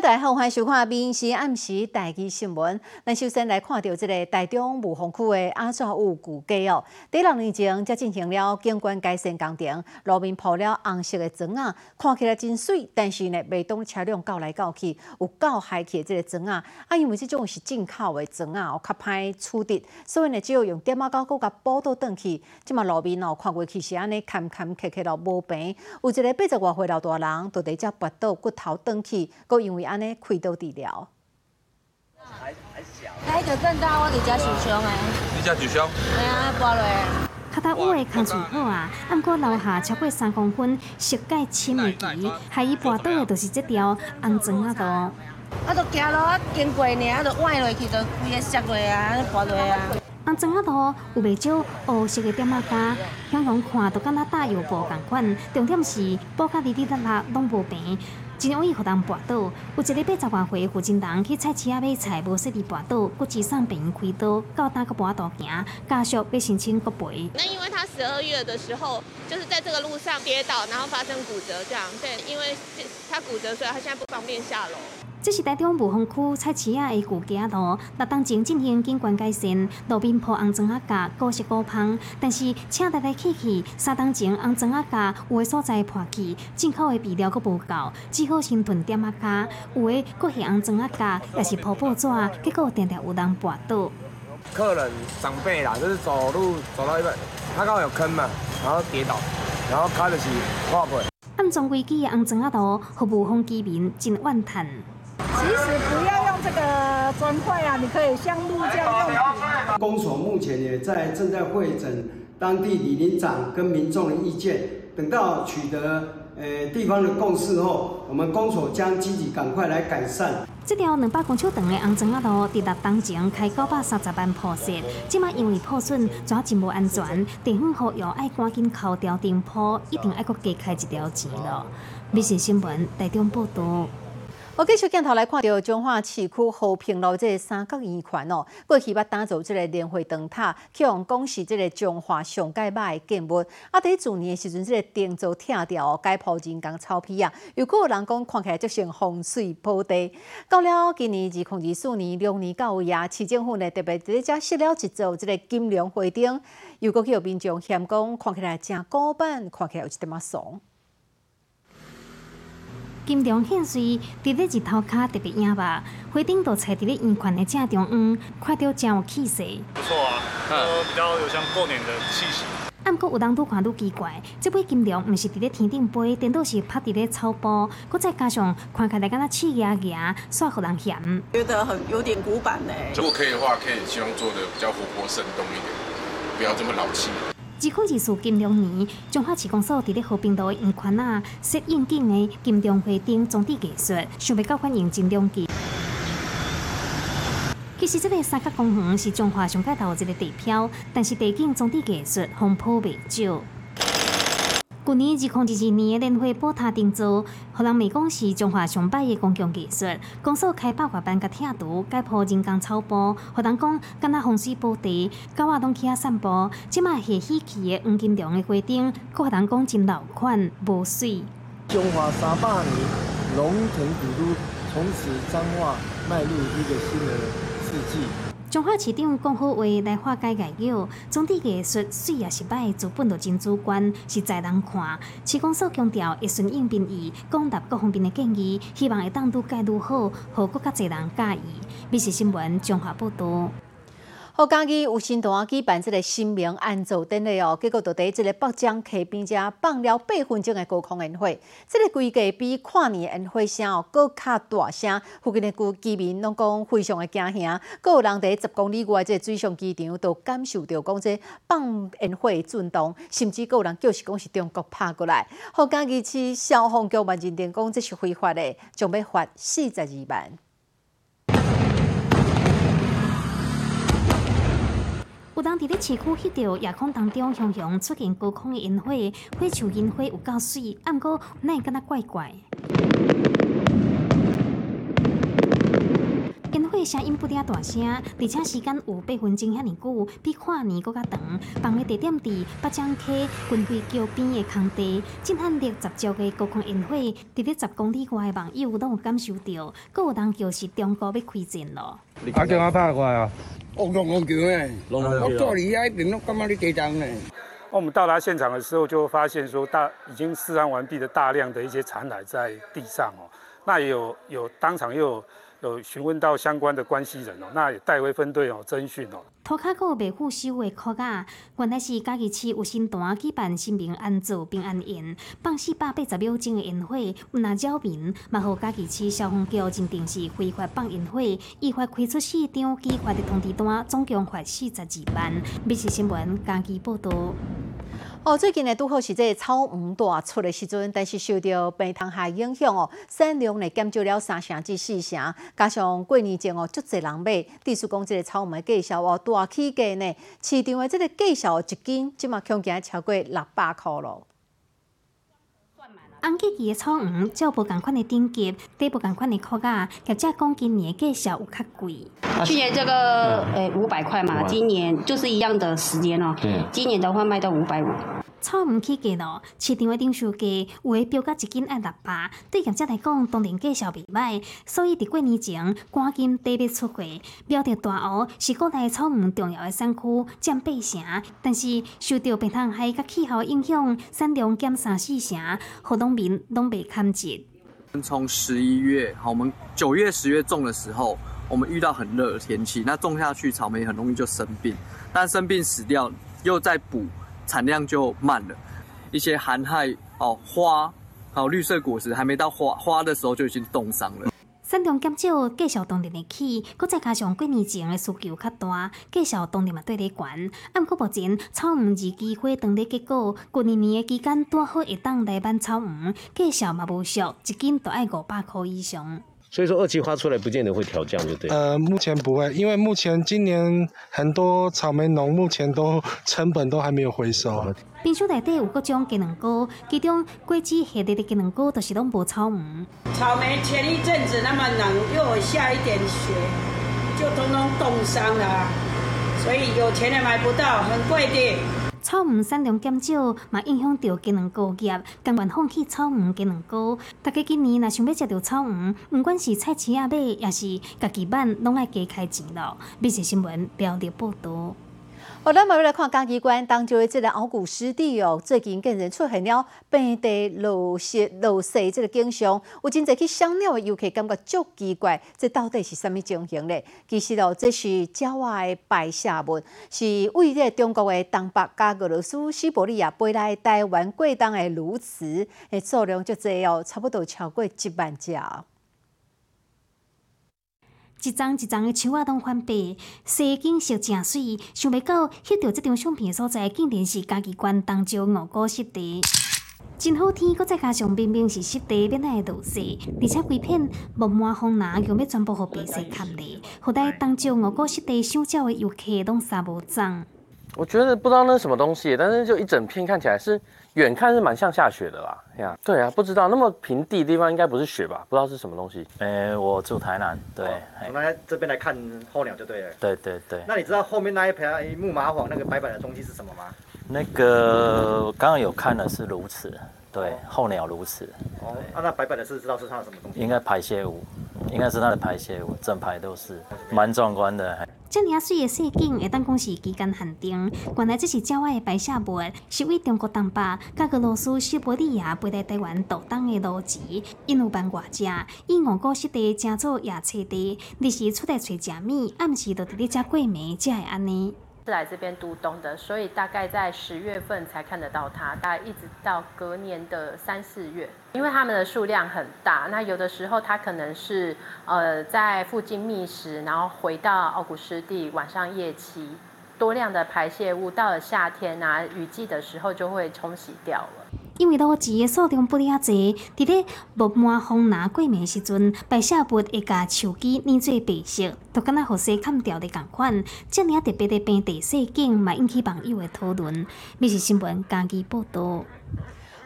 大家好，欢迎收看《闽时暗时台记新闻》。咱首先来看到这个台中雾峰区的阿祖有古街哦，第六年前才进行了景观改善工程，路面铺了红色的砖啊，看起来真水。但是呢，未当车辆搞来搞去，有够害气的这个砖啊。啊，因为这种是进口的砖啊，较歹处理，所以呢，只有用点啊胶搁甲补倒转去。即嘛路面哦，看过去是安尼坎坎坷坷咯，无平。有一个八十外岁老大人，就伫遮跋倒骨头转去，搁因为安尼开刀治疗。还还小。哎，就更大，我伫遮受伤诶。你遮受伤？哎呀，破落。脚踏屋的好啊，毋过楼下超过三公分，膝盖深的期，害伊跋倒的就是这条红砖啊！都。啊，都行路啊，经过呢，啊，都歪落去，都规个摔落啊，破落啊。红砖啊，道有袂少黑色的点啊看都敢若大油布共款，重点是布甲哩哩啦啦拢无平。真容易互人跋倒，有一个八十外岁的父亲人去菜市仔买菜，无适地跋倒，骨质上病开刀，到搭个跌倒行，家属要申请骨赔。那因为他十二月的时候，就是在这个路上跌倒，然后发生骨折，这样对，因为他骨折，所以他现在不方便下楼。这是台中雾峰区菜市仔的旧街路，六当前进行景观改善，路边铺红砖啊架，高色高芳。但是，请大家去去，三当前红砖啊架有的所在破去，进口的皮料阁无够，只好先囤点啊架。有的阁是红砖啊架，也是铺布纸，结果常常有人跋倒。客人长辈啦，就是走路走到一半，他刚好有坑嘛，然后跌倒，然后开的是破皮。安装规矩的红砖啊路，服务方居民真万叹。其实不要用这个砖块啊，你可以像木匠用。公所目前也在正在会诊当地李林长跟民众的意见，等到取得呃地方的共识后，我们公所将积极赶快来改善。这条两百公尺长的红砖啊路，伫六当前开九百三十万破损，即马因为破损，抓真无安全，地方服务爱赶紧敲掉顶坡，一定爱搁加开一条钱了。美食新闻台中报道。我继续镜头来看到彰化市区和平路这个三角圆环哦，过去要打造这个联会灯塔，去用讲是这个彰化上界歹的建物。啊，伫去年的时阵，这个钉做拆掉，改铺人工草皮啊，又有人讲看起来就像风水宝地。到了今年二零二四年龙年到位啊，市政府呢特别伫遮设了一座这个金龙会灯，又搁去有民众嫌讲看起来真古板，看起来有一点仔怂。金龙现水，伫咧日头卡特别影吧。花顶都踩伫咧圆圈的正中央，看着真有气势。不错啊，呃，比较有像过年的气息。啊，毋过有人拄看愈奇怪，即尾金龙毋是伫咧天顶飞，颠倒是趴伫咧草坡，佮再加上看起来敢若气压压，煞互人嫌。觉得很有点古板呢。如果可以的话，可以希望做的比较活泼生动一点，不要这么老气。自可二四金龙年，中华市公所伫咧和平路的圆圈啊，设应景的金龙花灯装置艺术，想要搞欢迎金龙节。其实这个三角公园是中华上界头一个地标，但是地景装置艺术风波未少。去年二零二二年的年会宝塔定做，互人美工是中华上摆的工匠技术。公所开百外班甲拆除，解剖人工草坡，互人讲敢若风水宝地，狗仔拢起遐散步。即卖下喜气的黄金龙的花灯，互人讲真老款无水。中华三百年龙腾古都，从此彰化迈入一个新的世纪。中华市长讲好话来化解外忧，总体艺术水也是歹，资本就真主观，实在难看。市公所强调会顺应民意，广纳各方面的建议，希望会当愈改愈好，好更加侪人介意。美食新闻彰化报道。好，家己有新团举办这个新名安祖典礼哦，结果就伫这个北江溪边遮放了八分钟的高空烟火。这个规格比跨年烟火声哦更较大声，附近的居居民拢讲非常的惊吓。阁有人伫十公里外这水上机场都感受到讲这放烟火的震动，甚至阁有人叫是讲是中国拍过来。好，家己市消防局万认定讲这是非法的，将要罚四十二万。有人伫咧市区翕到夜空当中，熊熊出现高空的烟火，火球烟火有够水，毋过那会敢若怪怪。火的声音不嗲大声，而且时间有八分钟遐尼久，比跨年搁较长。放的地点伫北江溪军会桥边的空地，震撼力十足的高空烟火，伫咧十公里外的网友都有感受到，搁有人就是中国要开战咯。啊，叫我拍过来啊！龙龙龙桥诶，我坐你遐边，我感觉你几张诶。我们到达现场的时候，就发现说大已经释放完毕的大量的一些残骸在地上哦。那也有有当场又有询问到相关的关系人哦，那也带回分队哦侦讯哦。涂骹个未付收的壳仔，原来是嘉义市有新单举办新平安做平安宴，放四百八十秒钟的烟火，有那扰民，嘛互嘉义市消防局认定是非法放烟火，依法开出市长寄发的通知单，总共罚四十二万。密切新闻，嘉义报道。哦，最近呢，拄好是这草黄大出的时阵，但是受到病虫害影响哦，产量呢减少了三成至四成，加上过年前哦，足侪人买，地叔讲这个草黄的价销哦大起价呢，市场的这个价销一斤，即嘛恐惊超过六百块咯。红吉吉的草黄，照无共款的等级，底无共款的壳仔，业者讲今年的价数有较贵。去年这个诶五百块嘛，今年就是一样的时间哦。今年的话卖到五百五。草莓起价咯，市场的订售价有诶标价一斤爱六百，对业者来讲当然价销未歹，所以伫过年前赶紧特别出货。标的大湖是国内草木重要的产区，占八成，但是受到病虫害甲气候影响，产量减三四成，好农民拢未堪接。从十一月，好，我们九月、十月种的时候，我们遇到很热的天气，那种下去草莓很容易就生病，但生病死掉又再补。产量就慢了，一些寒害哦，花，还有绿色果实还没到花花的时候就已经冻伤了。产量减少，价销当然会起，搁再加上过年前的需求较大，价销当然嘛对咧悬。按过目前草黄日机会等的结果，过年年的期间带好会当来办草黄，价销嘛无俗，一斤都爱五百块以上。所以说二期花出来不见得会调降，就对。呃，目前不会，因为目前今年很多草莓农目前都成本都还没有回收。冰箱内底有各种技能菇，其中果子系列的技能菇都是拢无草莓。草莓前一阵子那么冷，又下一点雪，就通通冻伤了，所以有钱也买不到，很贵的。草莓产量减少，嘛影响到技能高业，甘愿放弃草莓技能高。大家今年若想要食到草莓，不管是菜市啊买，也是家己买，拢爱加开钱咯。密切新闻标题报道。哦，咱要来看嘉义关当中的这个敖古湿地哦，最近竟然出现了遍地落雪、落雪这个景象，有真侪去赏鸟的游客感觉足奇怪，这到底是什么情形呢？其实哦，这是郊外的白下物，是位在中国的东北加俄罗斯西伯利亚飞来台湾过冬的鸬鹚，诶，数量足侪哦，差不多超过一万只。一张一张的树仔拢翻白，西景色正水。想袂到翕到即张相片所在，竟然是家己关东州五股湿地。真好天，搁再加上明明是湿地，免会落雪，而且规片木马风拿，又要全部互白色盖咧，互在东州五股湿地赏鸟的游客拢啥无脏。我觉得不知道那是什么东西，但是就一整片看起来是。远看是蛮像下雪的啦，呀，对啊，不知道那么平地的地方应该不是雪吧？不知道是什么东西。诶，我住台南，对，我们来这边来看候鸟就对了。对对对。那你知道后面那一排木麻黄那个白白的东西是什么吗？那个刚刚有看的是如此，对，候鸟如此。哦，那那白白的是知道是它的什么东西？应该排泄物，应该是它的排泄物，整排都是，蛮壮观的。这尔水的雪景，会当讲是期间限定。原来这是郊外的白下物，是为中国东北、甲俄罗斯西伯利亚飞来台湾渡冬的路子，因有办外食，以五谷湿地正做野菜地，日时出来找食米，暗时就伫咧遮过暝，才会安尼。是来这边都冬的，所以大概在十月份才看得到它，大概一直到隔年的三四月，因为它们的数量很大，那有的时候它可能是呃在附近觅食，然后回到奥古湿地晚上夜栖，多量的排泄物到了夏天啊雨季的时候就会冲洗掉了。因为老钱的数量不遐济，伫咧木满风拿过暝时阵，白下物会甲树枝染做白色，都敢若互西砍掉的共款。这尔特别的平地细景，嘛引起网友的讨论。密是新闻，家己报道。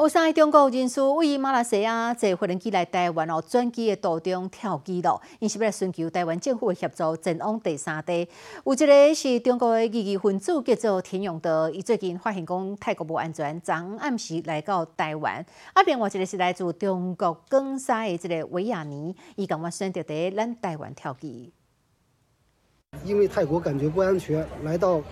有三个中国人士位于马来西亚坐飞机来台湾哦，转机的途中跳机咯，因是要寻求台湾政府的协助前往第三地。有一个是中国的异议分子叫做田永德，伊最近发现讲泰国无安全，昨暗时来到台湾。啊，另外一个是来自中国广西的这个维亚尼，伊感觉选择在咱台湾跳机。因为泰国感觉不安全，来到。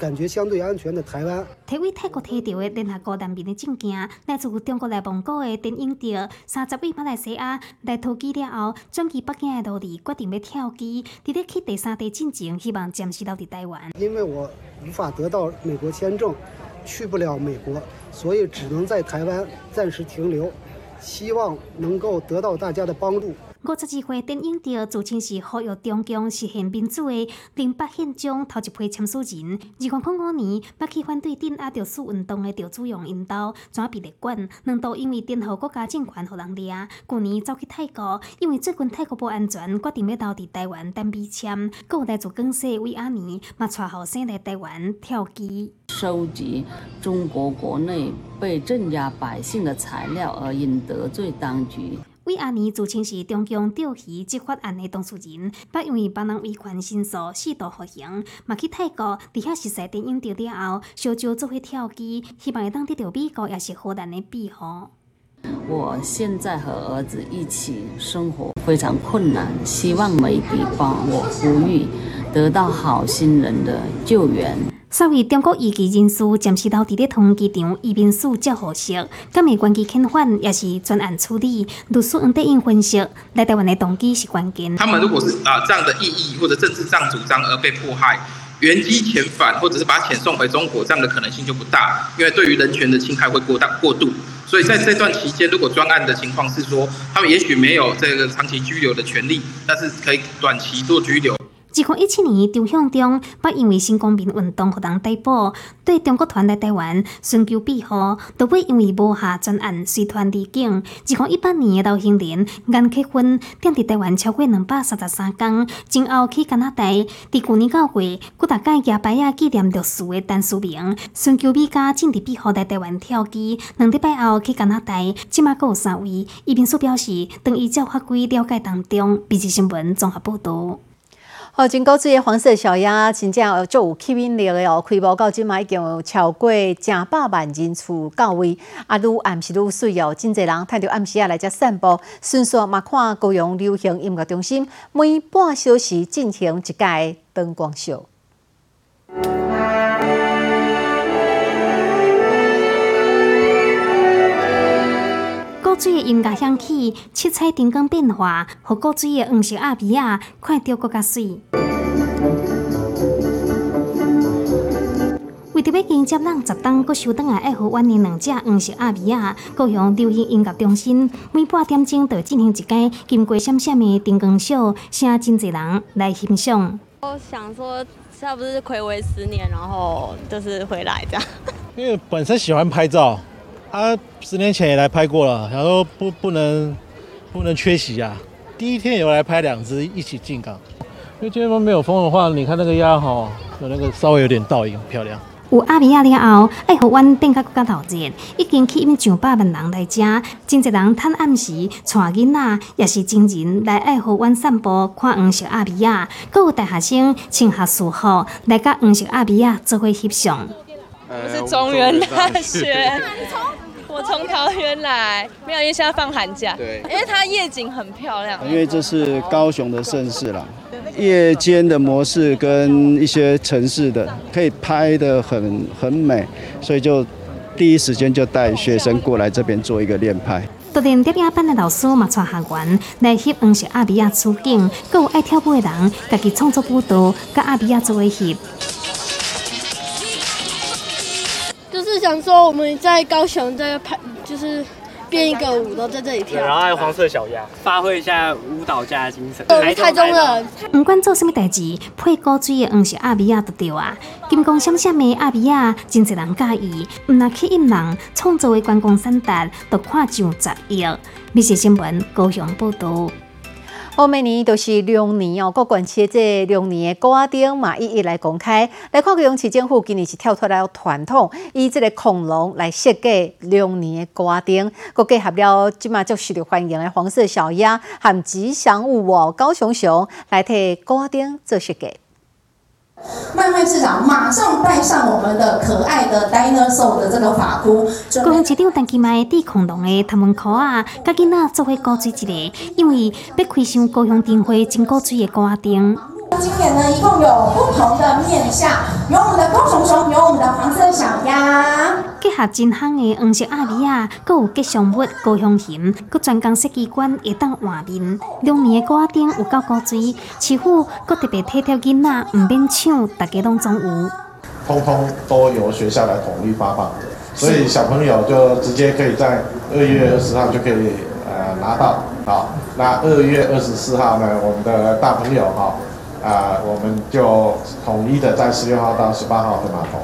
感觉相对安全的台湾。体位泰国提到的联合国难民的证件，来自中国内蒙古的电影调，三十位马来西亚来投机了后，转去北京的路里决定要跳机，直接去第三地进前，希望暂时留在台湾。因为我无法得到美国签证，去不了美国，所以只能在台湾暂时停留，希望能够得到大家的帮助。五十二岁电影调自称是呼吁中共实现民主的零八宪章头一批签署人。二零零五年，北去反对镇压着苏运动的赵子阳引导，转被列管，两度因为颠覆国家政权，互人抓。去年走去泰国，因为最近泰国不安全，决定要留伫台湾等美签。有来自广西为阿年，嘛带后生来台湾跳机，收集中国国内被镇压百姓的材料，而因得罪当局。为阿尼自称是中共钓鱼执法案的当事人，不因为帮人维权申诉，四度服刑，嘛去泰国，伫遐实习电影调了后，小周做伙跳机，希望会当得到美国也是荷兰的庇护。我现在和儿子一起生活非常困难，希望媒体帮我呼吁，得到好心人的救援。三位中国移民人士暂时到伫咧同机场移民署接护释，敢会关机遣返也是专案处理。律师黄德英分析，来台湾的动机是关键。他们如果是啊这样的意义或者政治上主张而被迫害，原机遣返或者是把遣送回中国，这样的可能性就不大，因为对于人权的侵害会过大过度。所以在这段期间，如果专案的情况是说，他们也许没有这个长期拘留的权利，但是可以短期做拘留。自从一七年中向中，不因为新公民运动互人逮捕，对中国团来台湾寻求庇护，都会因为无下专案随团离境。自从一八年到今年，按结婚踮伫台湾超过两百三十三天，前后去加拿大。伫去年九月，古大街亚白亚纪念律师的单书名，寻求美加政治庇护来台湾跳机。两礼拜后去加拿大，即马有三位。伊民署表示，当依照法规了解当中，笔记新闻综合报道。好，真高级的黄色小鸭，真正足有吸引力的哦！开播到即嘛已经超过正百万人次到位，啊，愈暗时愈水哦！真侪人趁着暗时啊来遮散步，顺续嘛看高雄流行音乐中心每半小时进行一届灯光秀。水的音乐响起，七彩灯光变化，和古水的黄色阿比亚看着更加水。为着要迎接咱十档搁收档来爱河湾的两只黄色阿比亚，高雄流行音乐中心每半点钟就进行一间金光闪闪的灯光秀，请真侪人来欣赏。我想说，差不是暌违十年，然后就是回来这样？因为本身喜欢拍照。他十年前也来拍过了，然后不不能不能缺席啊。第一天有来拍两只一起进港，因为今天没有风的话，你看那个鸭哈，有那个稍微有点倒影，漂亮。有阿比亚了后，爱河湾变较更加头热，已经吸引上百万人来遮，真侪人趁暗时带囡仔，也是真人来爱河湾散步看黄色阿比亚，阁有大学生穿学士服来甲黄色阿比亚做伙翕相。我是中原大学，我从桃园来，没有，因为现在放寒假。对，因为它夜景很漂亮。因为这是高雄的盛世啦，夜间的模式跟一些城市的可以拍的很很美，所以就第一时间就带学生过来这边做一个练拍。昨天第二班的老师嘛，带学员来翕黄色阿比亚出境，各有爱跳舞的人，家己创作舞蹈，跟阿比亚做伙翕。想说我们在高雄在拍，就是编一个舞，然后在这里跳。然后还有黄色小鸭，发挥一下舞蹈家的精神。台中人，不管做什么代志，配高水的黄是阿比亚就对啊。金光闪闪的阿比亚，真侪人介意。唔那吸引人，创造的观光产值，都看上十亿。美食新闻高雄报道。后每年都是龙年哦，各县市这龙年的歌丁嘛一一来公开。来看高雄市政府今年是跳脱了传统，以这个恐龙来设计龙年的歌丁，佮结合了即嘛足受到欢迎的黄色小鸭和吉祥物哦，高雄熊来替歌丁做设计。麦麦市长马上戴上我们的可爱的 dinosaur 的这个发箍。高雄市长陈其迈地恐龙的他们壳啊，甲囡仔做伙高水一个，因为要开箱高雄灯会真高水的瓜灯。今年呢，一共有不同的面相，有我们的高雄熊，有我们的黄色小鸭，结合真香的黄色阿米啊，佮有吉祥物高雄熊，佮专工设计馆会当换面。两年的瓜丁有够高水，师傅佮特别体贴囡仔，唔免抢，大家拢总有。通通都由学校来统一发放的，所以小朋友就直接可以在二月二十号就可以呃拿到。好，那二月二十四号呢，我们的大朋友哈。啊，我们就统一的在十六号到十八号的码头，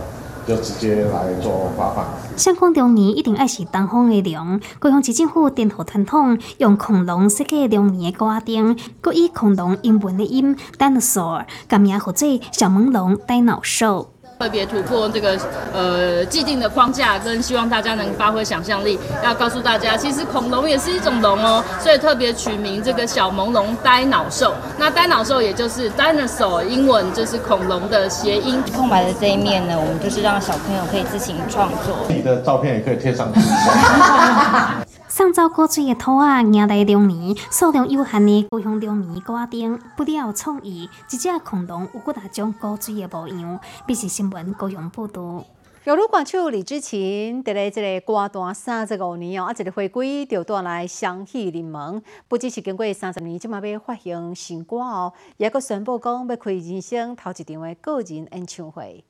就直接来做发放。相关中年一定爱是东方的龙，高雄市政府颠覆传统，用恐龙设计龙年的挂灯，佮以恐龙英文的音 dinosaur，改名或做小猛龙呆脑兽。特别突破这个呃既定的框架，跟希望大家能发挥想象力，要告诉大家，其实恐龙也是一种龙哦，所以特别取名这个小萌龙呆脑兽。那呆脑兽也就是 dinosaur，英文就是恐龙的谐音。空白的这一面呢，我们就是让小朋友可以自行创作。你的照片也可以贴上去。上周过水的土啊，迎来龙年，数量有限的故乡龙年挂灯，不料创意，一只恐龙有几大种过水的模样，必是新闻高雄报道。由卢冠秋李之前伫咧即个歌坛三十五年哦，啊一个回归就带来相喜临门，不只是经过三十年，即马要发行新歌哦，也阁宣布讲要开人生头一场的个人演唱会。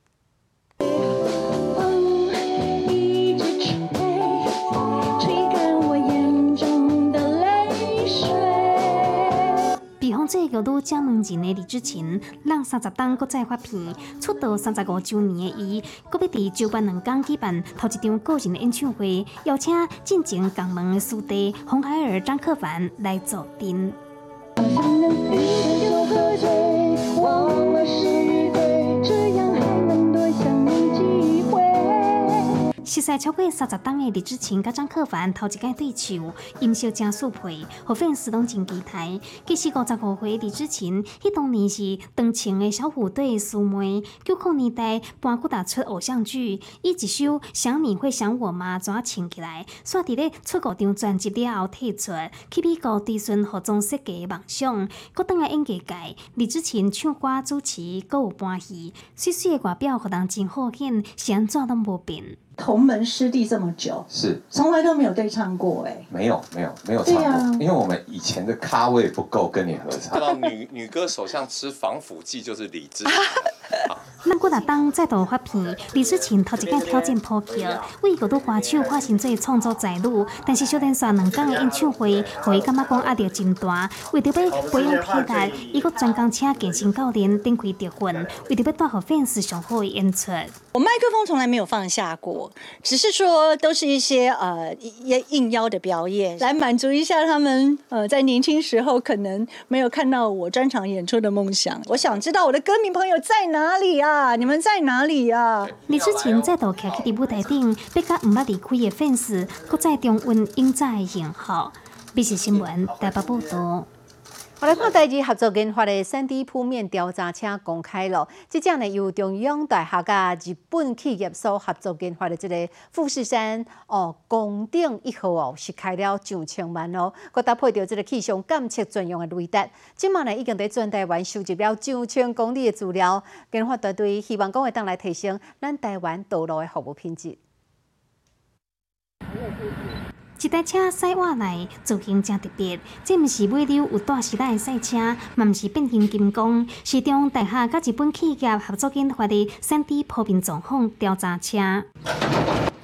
这个都江门人的李志勤，让三十档搁再发片，出道三十五周年的伊，搁要伫周班两天举办头一场个人的演唱会，邀请进前港门的师弟洪海儿、张克凡来助阵。实赛超过三十档的李志勤甲张克凡头一届对手，音色真速配，互粉丝拢真期待。其实五十五岁李志勤，迄当年是长青的小虎队师妹，九零年代搬过大出偶像剧，以一首《想你会想我吗》怎唱起来，煞伫咧出五张专辑了后退出，去美国追寻服装设计的梦想。搁当来演艺界，李志勤唱歌、主持，搁有搬戏，细细的外表，互人真好看，是安怎拢无变。同门师弟这么久，是从来都没有对唱过哎，没有没有没有唱过，因为我们以前的咖位不够跟你合唱。看到女女歌手像吃防腐剂，就是李志。咱过来当再度发片，李志勤头一届挑战破剧，为国度歌手化身做创作在路，但是小电视两天的演唱会，互伊感觉讲压力真大，为着要培养体力，伊阁专工请健身教练顶开特训，为着要带好粉丝上好的演出。我麦克风从来没有放下过，只是说都是一些呃应应邀的表演，来满足一下他们呃在年轻时候可能没有看到我专场演出的梦想。我想知道我的歌迷朋友在哪里啊？你们在哪里啊？李志勤再度徛喺舞台顶，要甲唔捌离开的粉丝，搁再重温英仔的幸福。必须新闻台北报道。我来看第二合作研发的三 D 铺面调查车公开了，即将呢由中央大学甲日本企业所合作研发的这个富士山哦宫顶一号哦，是开了上千万哦，佮搭配着这个气象监测专用的雷达，即马呢已经在全台湾收集了上千公里的资料，研发团队希望讲会当来提升咱台湾道路的服务品质。一台车驶瓦来，造型真特别。这毋是尾流有大时代的赛车，嘛毋是变形金刚，是中央大学甲日本企业合作研发的三 D 破面状况调查车。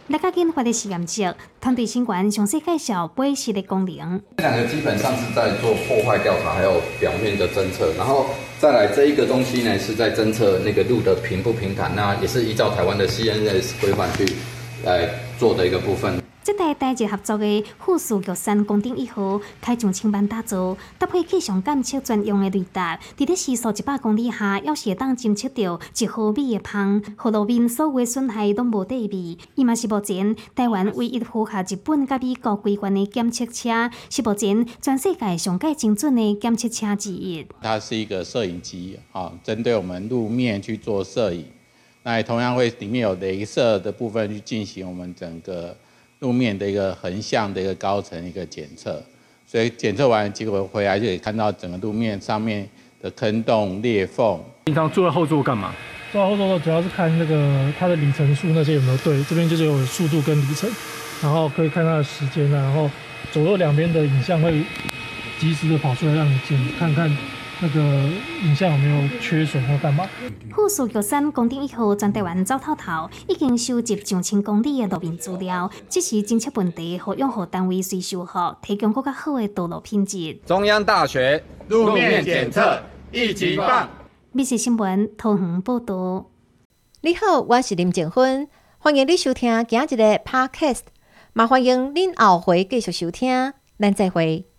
来甲研发的实验室，团队成员详细介绍背时的功能。这两个基本上是在做破坏调查，还有表面的侦测。然后再来这一个东西呢，是在侦测那个路的平不平坦。那也是依照台湾的 CNS 规范去来做的一个部分。这台台日合作的富士玉山公顶一号开上千万打造，搭配气象监测专用的雷达，伫咧时速一百公里下，要是会当侦测到一毫米的风，和路面所有损害都无对比。伊嘛是目前台湾唯一符合日本甲美国规范的检测车，是目前全世界上界精准的检测车之一。它是一个摄影机，啊，针对我们路面去做摄影，那也同样会里面有镭射的部分去进行我们整个。路面的一个横向的一个高层一个检测，所以检测完结果回来就可以看到整个路面上面的坑洞裂缝。平常坐在后座干嘛？坐在后座主要是看那个它的里程数那些有没有对，这边就是有速度跟里程，然后可以看它的时间啊，然后左右两边的影像会及时的跑出来让你检看看。那个影像有没有缺损或干嘛？富士玉山公顶一号全台湾走透透，已经收集上千公里的路面资料，这是侦测问题和用户单位随修好，提供更加好的道路品质。中央大学路面检测一级棒。密切新闻，桃园报道。你好，我是林静芬，欢迎你收听今日的 Podcast，也欢迎您后回继续收听，咱再会。